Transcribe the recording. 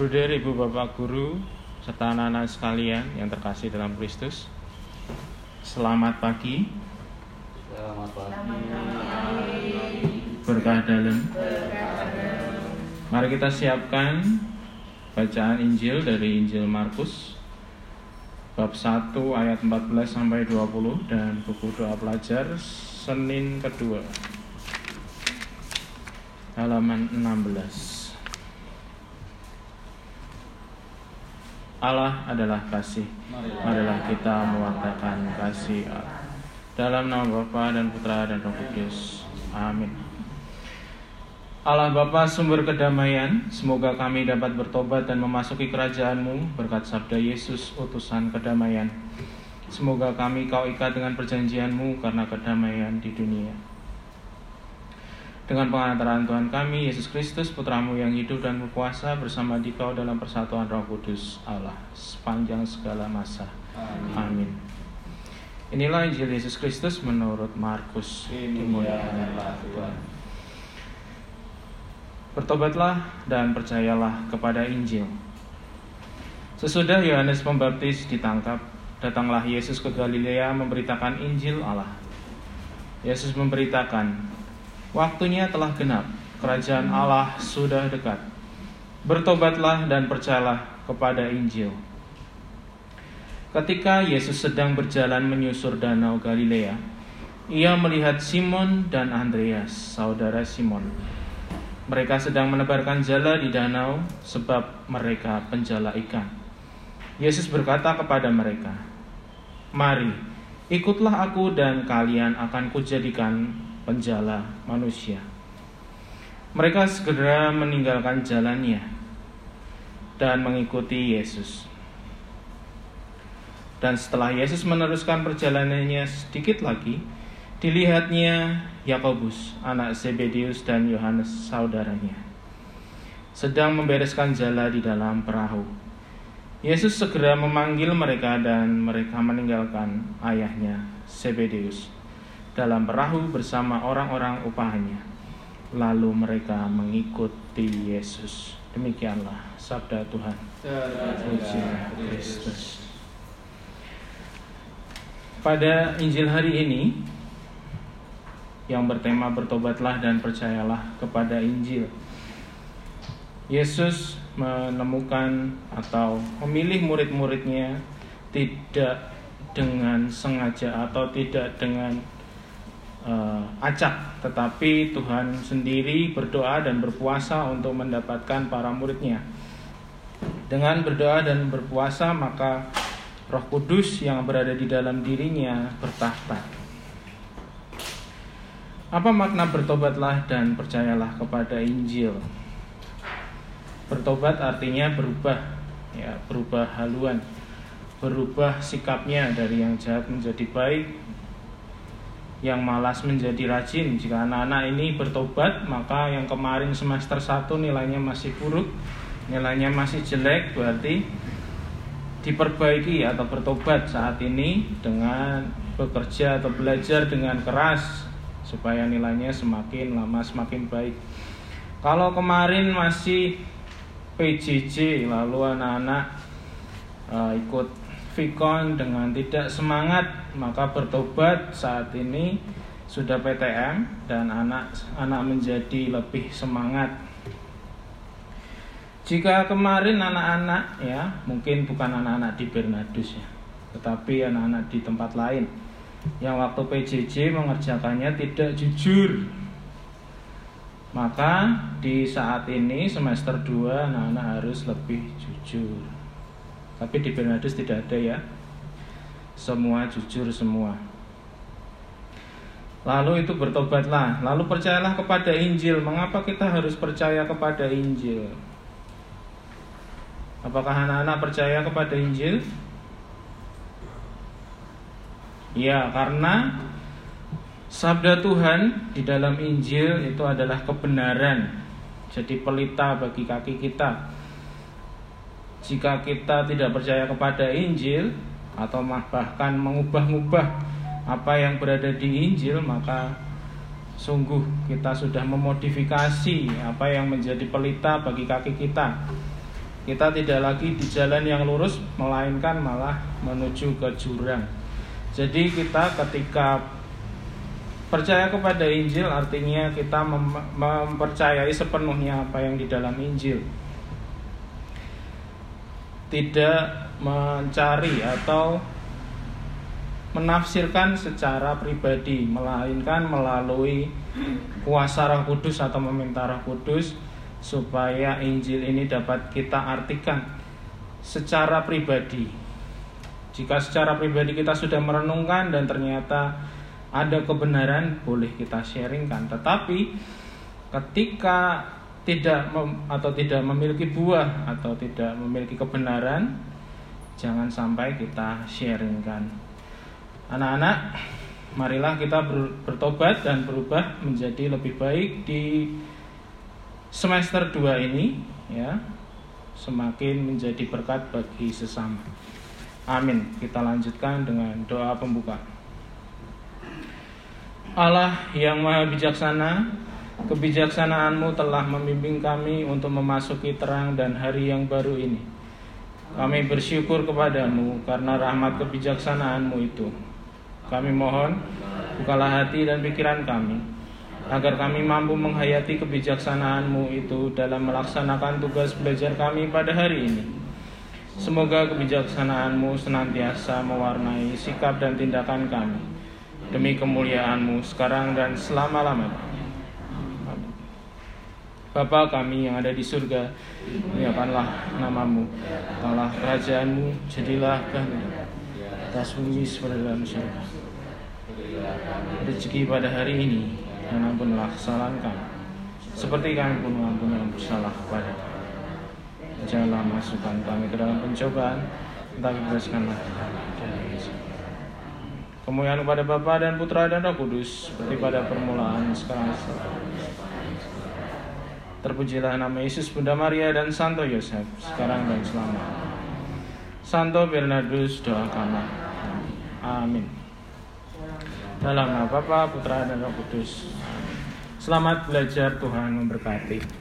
Bruder, Ibu, Bapak Guru, serta anak-anak sekalian yang terkasih dalam Kristus. Selamat pagi. Selamat pagi. Berkah dalam. Mari kita siapkan bacaan Injil dari Injil Markus bab 1 ayat 14 sampai 20 dan buku doa pelajar Senin kedua halaman 16 Allah adalah kasih. Marilah. Kita mewartakan kasih. Allah Dalam nama Bapa dan Putra dan Roh Kudus. Amin. Allah Bapa sumber kedamaian, semoga kami dapat bertobat dan memasuki kerajaan-Mu. Berkat sabda Yesus utusan kedamaian. Semoga kami kau ikat dengan perjanjian-Mu karena kedamaian di dunia. Dengan pengantaran Tuhan kami, Yesus Kristus, Putramu yang hidup dan berkuasa bersama di kau dalam persatuan roh kudus Allah, sepanjang segala masa. Amin. Inilah Injil Yesus Kristus menurut Markus. Dimuliakanlah Tuhan. Bertobatlah dan percayalah kepada Injil. Sesudah Yohanes Pembaptis ditangkap, datanglah Yesus ke Galilea memberitakan Injil Allah. Yesus memberitakan, "Waktunya telah genap, kerajaan Allah sudah dekat. Bertobatlah dan percayalah kepada Injil." Ketika Yesus sedang berjalan menyusur danau Galilea, ia melihat Simon dan Andreas, saudara Simon. Mereka sedang menebarkan jala di danau sebab mereka penjala ikan. Yesus berkata kepada mereka, "Mari, ikutlah aku dan kalian akan kujadikan penjala manusia." Mereka segera meninggalkan jalannya dan mengikuti Yesus. Dan setelah Yesus meneruskan perjalanannya sedikit lagi, dilihatnya Yakobus, anak Zebedius dan Yohanes saudaranya, sedang membereskan jala di dalam perahu. Yesus segera memanggil mereka dan mereka meninggalkan ayahnya Zebedius dalam perahu bersama orang-orang upahnya. Lalu mereka mengikuti Yesus. Demikianlah sabda Tuhan. Kristus. Pada Injil hari ini yang bertema bertobatlah dan percayalah kepada Injil. Yesus menemukan atau memilih murid-muridnya tidak dengan sengaja atau tidak dengan uh, acak, tetapi Tuhan sendiri berdoa dan berpuasa untuk mendapatkan para muridnya. Dengan berdoa dan berpuasa maka Roh Kudus yang berada di dalam dirinya bertahta. Apa makna bertobatlah dan percayalah kepada Injil? Bertobat artinya berubah, ya, berubah haluan, berubah sikapnya dari yang jahat menjadi baik, yang malas menjadi rajin. Jika anak-anak ini bertobat, maka yang kemarin semester 1 nilainya masih buruk, nilainya masih jelek, berarti diperbaiki atau bertobat saat ini dengan bekerja atau belajar dengan keras supaya nilainya semakin lama semakin baik. Kalau kemarin masih PJJ lalu anak-anak uh, ikut Vicon dengan tidak semangat maka bertobat saat ini sudah PTM dan anak-anak menjadi lebih semangat jika kemarin anak-anak ya, mungkin bukan anak-anak di Bernadus ya, tetapi anak-anak di tempat lain yang waktu PJJ mengerjakannya tidak jujur. Maka di saat ini semester 2 anak-anak harus lebih jujur. Tapi di Bernadus tidak ada ya. Semua jujur semua. Lalu itu bertobatlah, lalu percayalah kepada Injil. Mengapa kita harus percaya kepada Injil? Apakah anak-anak percaya kepada Injil? Ya, karena sabda Tuhan di dalam Injil itu adalah kebenaran. Jadi pelita bagi kaki kita. Jika kita tidak percaya kepada Injil atau bahkan mengubah-ubah apa yang berada di Injil, maka sungguh kita sudah memodifikasi apa yang menjadi pelita bagi kaki kita Kita tidak lagi di jalan yang lurus, melainkan malah menuju ke jurang. Jadi kita ketika percaya kepada Injil artinya kita mem mempercayai sepenuhnya apa yang di dalam Injil. Tidak mencari atau menafsirkan secara pribadi, melainkan melalui kuasa Roh Kudus atau meminta Roh Kudus supaya Injil ini dapat kita artikan secara pribadi. Jika secara pribadi kita sudah merenungkan dan ternyata ada kebenaran, boleh kita sharingkan. Tetapi ketika tidak atau tidak memiliki buah atau tidak memiliki kebenaran, jangan sampai kita sharingkan. Anak-anak, marilah kita bertobat dan berubah menjadi lebih baik di semester 2 ini ya. Semakin menjadi berkat bagi sesama. Amin. Kita lanjutkan dengan doa pembuka. Allah yang maha bijaksana, kebijaksanaanmu telah membimbing kami untuk memasuki terang dan hari yang baru ini. Kami bersyukur kepadamu karena rahmat kebijaksanaanmu itu. Kami mohon, bukalah hati dan pikiran kami, agar kami mampu menghayati kebijaksanaanmu itu dalam melaksanakan tugas belajar kami pada hari ini. Semoga kebijaksanaanmu senantiasa mewarnai sikap dan tindakan kami, demi kemuliaanmu sekarang dan selama-lamanya. Bapa kami yang ada di surga, muliakanlah namamu, Allah kerajaanmu, jadilah kehendak atas bumi seperti dalam surga. Rezeki pada hari ini dan ampunlah kesalahan kami. Seperti kami pun mengampuni yang bersalah kepada janganlah masukkan kami ke dalam pencobaan tetapi bebaskanlah dari Kemuliaan kepada Bapa dan Putra dan Roh Kudus seperti pada permulaan sekarang Terpujilah nama Yesus Bunda Maria dan Santo Yosef sekarang dan selamanya. Santo Bernardus doakanlah. Amin. Dalam nama Bapa, Putra, dan Roh Kudus. Selamat belajar Tuhan memberkati.